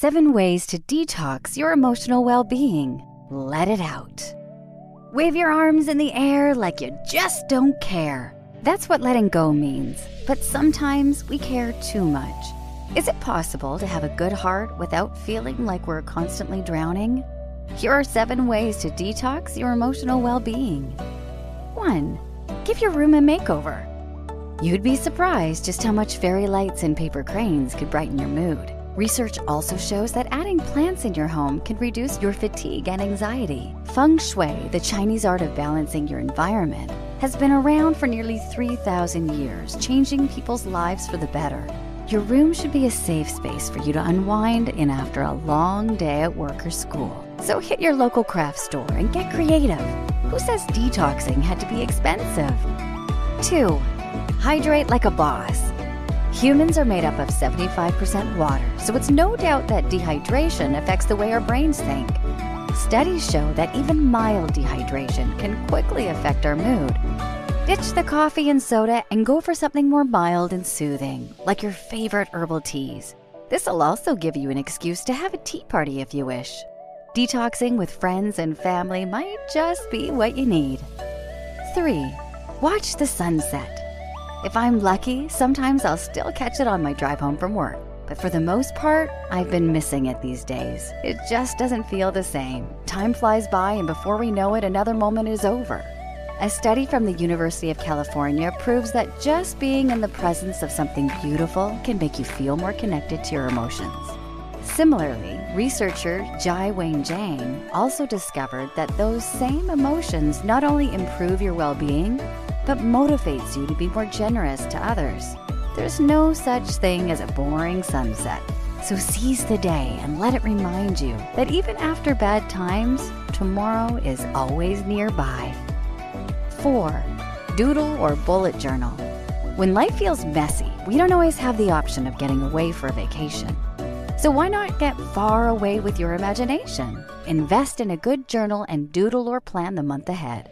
seven ways to detox your emotional well being. Let it out. Wave your arms in the air like you just don't care. That's what letting go means, but sometimes we care too much. Is it possible to have a good heart without feeling like we're constantly drowning? Here are seven ways to detox your emotional well being. 1. Give your room a makeover. You'd be surprised just how much fairy lights and paper cranes could brighten your mood. Research also shows that adding plants in your home can reduce your fatigue and anxiety. Feng Shui, the Chinese art of balancing your environment, has been around for nearly 3,000 years, changing people's lives for the better. Your room should be a safe space for you to unwind in after a long day at work or school. So hit your local craft store and get creative. Who says detoxing had to be expensive? 2. Hydrate like a boss. Humans are made up of 75% water, so it's no doubt that dehydration affects the way our brains think. Studies show that even mild dehydration can quickly affect our mood. Ditch the coffee and soda and go for something more mild and soothing, like your favorite herbal teas. This'll also give you an excuse to have a tea party if you wish. Detoxing with friends and family might just be what you need. 3. Watch the sunset. If I'm lucky, sometimes I'll still catch it on my drive home from work. But for the most part, I've been missing it these days. It just doesn't feel the same. Time flies by, and before we know it, another moment is over. A study from the University of California proves that just being in the presence of something beautiful can make you feel more connected to your emotions. Similarly, researcher Jia Wei Zhang also discovered that those same emotions not only improve your well being, but motivates you to be more generous to others. There's no such thing as a boring sunset. So seize the day and let it remind you that even after bad times, tomorrow is always nearby. 4. Doodle or bullet journal. When life feels messy, we don't always have the option of getting away for a vacation. So why not get far away with your imagination? Invest in a good journal and doodle or plan the month ahead.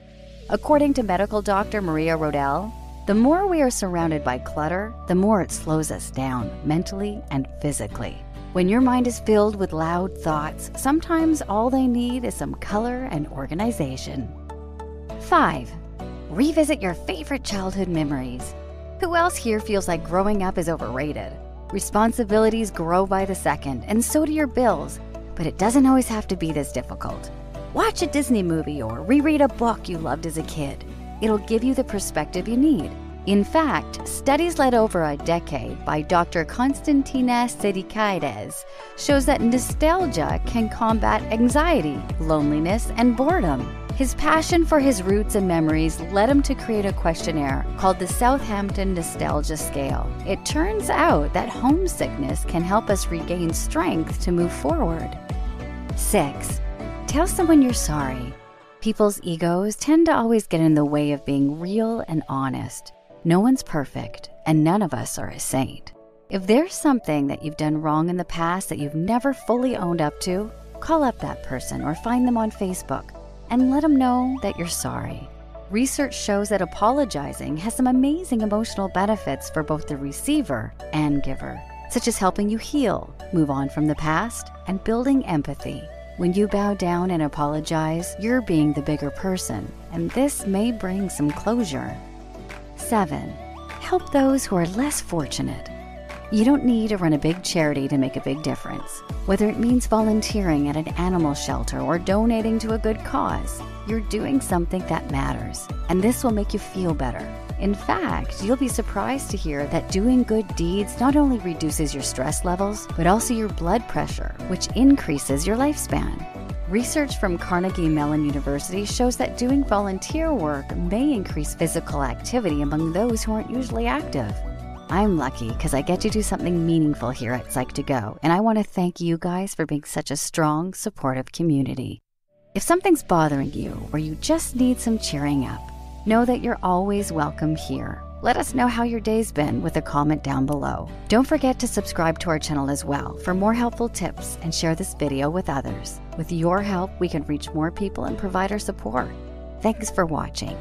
According to medical doctor Maria Rodale, the more we are surrounded by clutter, the more it slows us down mentally and physically. When your mind is filled with loud thoughts, sometimes all they need is some color and organization. 5. Revisit your favorite childhood memories. Who else here feels like growing up is overrated? Responsibilities grow by the second, and so do your bills, but it doesn't always have to be this difficult. Watch a Disney movie or reread a book you loved as a kid. It'll give you the perspective you need. In fact, studies led over a decade by Dr. Konstantinas Sedikides shows that nostalgia can combat anxiety, loneliness, and boredom. His passion for his roots and memories led him to create a questionnaire called the Southampton Nostalgia Scale. It turns out that homesickness can help us regain strength to move forward. 6. Tell someone you're sorry. People's egos tend to always get in the way of being real and honest. No one's perfect, and none of us are a saint. If there's something that you've done wrong in the past that you've never fully owned up to, call up that person or find them on Facebook and let them know that you're sorry. Research shows that apologizing has some amazing emotional benefits for both the receiver and giver, such as helping you heal, move on from the past, and building empathy. When you bow down and apologize, you're being the bigger person, and this may bring some closure. 7. Help those who are less fortunate. You don't need to run a big charity to make a big difference. Whether it means volunteering at an animal shelter or donating to a good cause, you're doing something that matters, and this will make you feel better. In fact, you'll be surprised to hear that doing good deeds not only reduces your stress levels, but also your blood pressure, which increases your lifespan. Research from Carnegie Mellon University shows that doing volunteer work may increase physical activity among those who aren't usually active. I'm lucky because I get to do something meaningful here at Psych2Go, and I want to thank you guys for being such a strong, supportive community. If something's bothering you or you just need some cheering up, know that you're always welcome here. Let us know how your day's been with a comment down below. Don't forget to subscribe to our channel as well for more helpful tips and share this video with others. With your help, we can reach more people and provide our support. Thanks for watching.